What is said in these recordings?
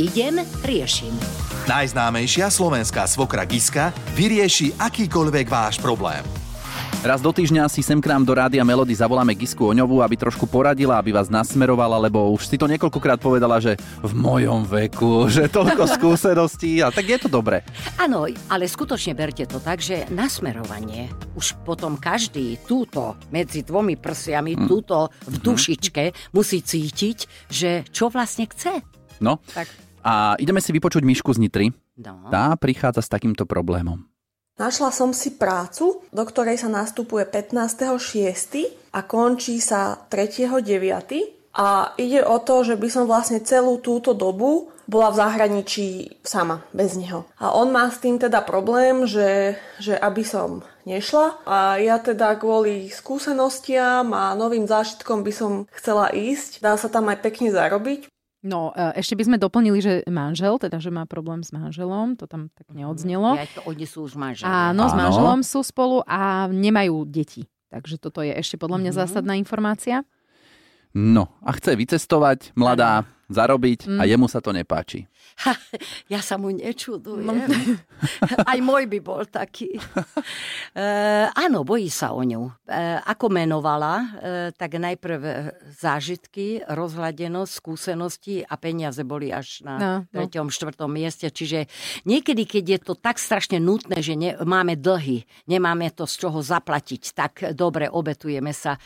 Idem, riešim. Najznámejšia slovenská svokra Giska vyrieši akýkoľvek váš problém. Raz do týždňa si sem k nám do Rádia Melody zavoláme Gisku Oňovú, aby trošku poradila, aby vás nasmerovala, lebo už si to niekoľkokrát povedala, že v mojom veku, že toľko skúseností a tak je to dobre. Áno, ale skutočne berte to tak, že nasmerovanie už potom každý túto medzi dvomi prsiami, mm. túto v mhm. dušičke musí cítiť, že čo vlastne chce. No, tak. a ideme si vypočuť Mišku z Nitry. No. Tá prichádza s takýmto problémom. Našla som si prácu, do ktorej sa nastupuje 15.6. a končí sa 3.9. A ide o to, že by som vlastne celú túto dobu bola v zahraničí sama, bez neho. A on má s tým teda problém, že, že aby som nešla. A ja teda kvôli skúsenostiam a novým zážitkom by som chcela ísť. Dá sa tam aj pekne zarobiť. No, e, ešte by sme doplnili, že manžel, teda, že má problém s manželom, to tam tak neodznelo. Ja, to oni sú už manželom. Áno, s manželom sú spolu a nemajú deti. Takže toto je ešte podľa mňa mm-hmm. zásadná informácia. No, a chce vycestovať, mladá, zarobiť mm. a jemu sa to nepáči. Ha, ja sa mu nečudujem. No. Aj môj by bol taký. E, áno, bojí sa o ňu. E, ako menovala, e, tak najprv zážitky, rozhľadenosť, skúsenosti a peniaze boli až na no, no. treťom, štvrtom mieste. Čiže niekedy, keď je to tak strašne nutné, že ne, máme dlhy, nemáme to z čoho zaplatiť, tak dobre, obetujeme sa.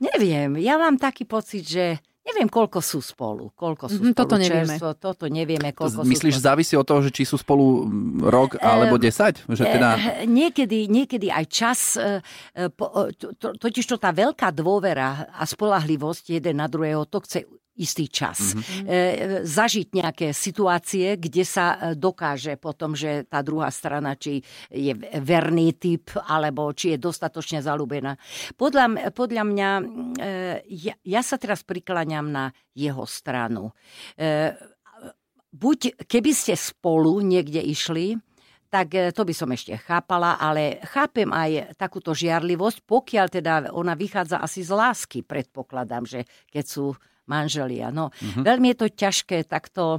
Neviem, ja mám taký pocit, že Neviem, koľko sú spolu. Koľko sú mm, spolu toto nevieme. Čerstvo, toto nevieme, koľko Myslíš, sú spolu. závisí od toho, že či sú spolu rok alebo 10? Že teda... niekedy, niekedy aj čas, totiž to tá veľká dôvera a spolahlivosť jeden na druhého, to chce istý čas. Mm-hmm. E, zažiť nejaké situácie, kde sa e, dokáže potom, že tá druhá strana, či je verný typ, alebo či je dostatočne zalúbená. Podľa, podľa mňa, e, ja, ja sa teraz prikláňam na jeho stranu. E, buď, keby ste spolu niekde išli, tak e, to by som ešte chápala, ale chápem aj takúto žiarlivosť, pokiaľ teda ona vychádza asi z lásky, predpokladám, že keď sú manželia. No, mm-hmm. veľmi je to ťažké takto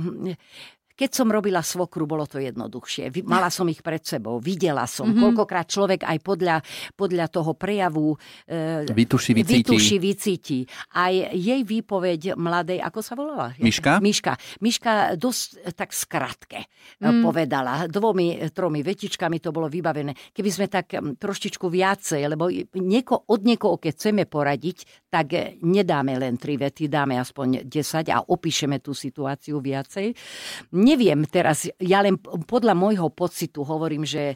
keď som robila svokru, bolo to jednoduchšie. Mala som ich pred sebou, videla som. Mm-hmm. Koľkokrát človek aj podľa, podľa toho prejavu e, vytuši, vycíti. vytuši, vycíti. Aj jej výpoveď mladej, ako sa volala? Miška? Miška. Miška dosť tak skratke mm. povedala. Dvomi, tromi vetičkami to bolo vybavené. Keby sme tak trošičku viacej, lebo nieko, od niekoho, keď chceme poradiť, tak nedáme len tri vety, dáme aspoň 10 a opíšeme tú situáciu viacej. Nie neviem teraz, ja len podľa môjho pocitu hovorím, že e,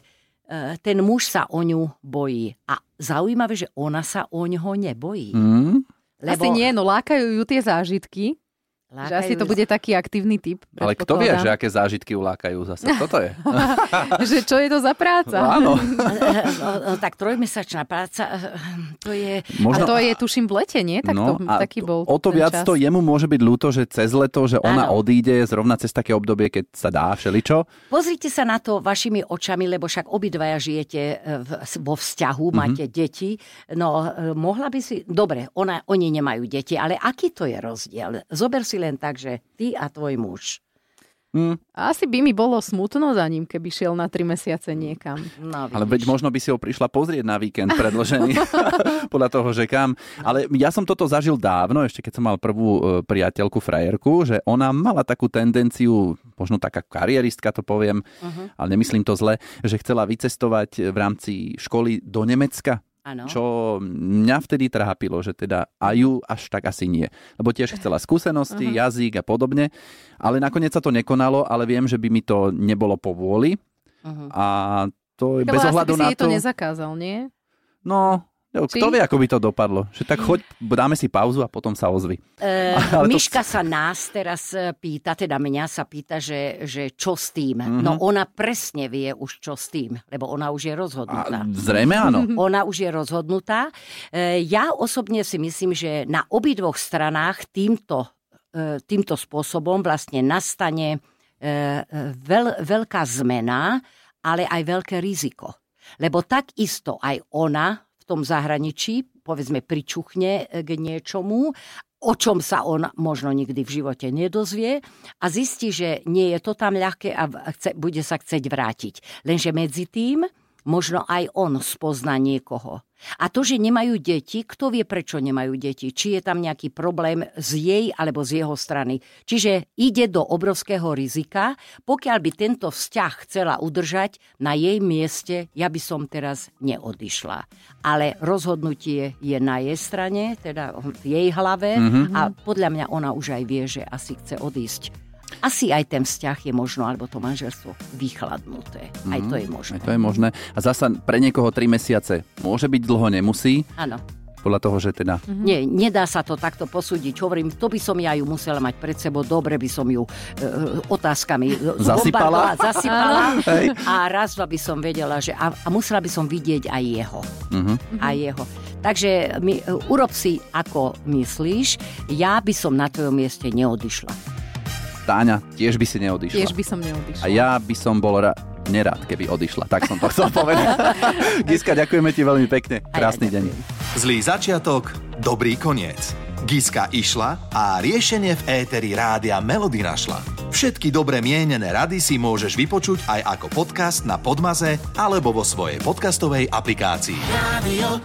ten muž sa o ňu bojí. A zaujímavé, že ona sa o ňoho nebojí. Mm. Lebo... Asi nie, no lákajú ju tie zážitky. Lákajú... Že asi to bude taký aktívny typ. Ale kto vie, že aké zážitky ulákajú zase? Toto je. že čo je to za práca? No, áno. no, no, tak trojmesačná práca, to je... Možno... A to je, tuším, v lete, nie? Tak no, to, taký bol O to viac čas. to jemu môže byť ľúto, že cez leto, že ona áno. odíde zrovna cez také obdobie, keď sa dá všeličo. Pozrite sa na to vašimi očami, lebo však obidvaja žijete e, v, vo vzťahu, mm-hmm. máte deti. No, mohla by si... Dobre, ona, oni nemajú deti, ale aký to je rozdiel? Zober si si len tak, že ty a tvoj muž. Hmm. Asi by mi bolo smutno za ním, keby šiel na tri mesiace niekam. No, Ale veď možno by si ho prišla pozrieť na víkend predložený. Podľa toho, že kam. Ale ja som toto zažil dávno, ešte keď som mal prvú e, priateľku, frajerku, že ona mala takú tendenciu, možno taká karieristka to poviem, uh-huh. ale nemyslím to zle, že chcela vycestovať v rámci školy do Nemecka Ano. Čo mňa vtedy trápilo, že teda a ju až tak asi nie. Lebo tiež chcela skúsenosti, uh-huh. jazyk a podobne, ale nakoniec sa to nekonalo, ale viem, že by mi to nebolo po vôli. Uh-huh. A to je bez ohľadu na to... to nezakázal, nie? No, kto vie, ako by to dopadlo? Že tak choď, dáme si pauzu a potom sa ozvi. E, Miška to... sa nás teraz e, pýta, teda mňa sa pýta, že, že čo s tým. Mm-hmm. No ona presne vie už čo s tým, lebo ona už je rozhodnutá. A, zrejme áno. Ona už je rozhodnutá. E, ja osobne si myslím, že na obidvoch stranách týmto, e, týmto spôsobom vlastne nastane e, veľ, veľká zmena, ale aj veľké riziko. Lebo takisto aj ona tom zahraničí, povedzme, pričuchne e, k niečomu o čom sa on možno nikdy v živote nedozvie a zistí, že nie je to tam ľahké a chce, bude sa chceť vrátiť. Lenže medzi tým možno aj on spozná niekoho. A to, že nemajú deti, kto vie, prečo nemajú deti? Či je tam nejaký problém z jej alebo z jeho strany. Čiže ide do obrovského rizika. Pokiaľ by tento vzťah chcela udržať na jej mieste, ja by som teraz neodišla. Ale rozhodnutie je na jej strane, teda v jej hlave mm-hmm. a podľa mňa ona už aj vie, že asi chce odísť asi aj ten vzťah je možno, alebo to manželstvo vychladnuté. Mm, aj to je možné. Aj to je možné. A zasa pre niekoho 3 mesiace môže byť dlho, nemusí. Áno podľa toho, že teda... Mm-hmm. Nie, nedá sa to takto posúdiť. Hovorím, to by som ja ju musela mať pred sebou, dobre by som ju e, otázkami zasypala, zasypala a raz by som vedela, že a, a musela by som vidieť aj jeho. Mm-hmm. Aj jeho. Takže my, e, urob si, ako myslíš, ja by som na tvojom mieste neodišla. Táňa tiež by si neodišla. Tiež by som neodišla. A ja by som bol ra- nerád, keby odišla. Tak som to chcel povedať. Giska, ďakujeme ti veľmi pekne. Krásny deň. Zlý začiatok, dobrý koniec. Giska išla a riešenie v éteri rádia Melody našla. Všetky dobre mienené rady si môžeš vypočuť aj ako podcast na Podmaze alebo vo svojej podcastovej aplikácii. Radio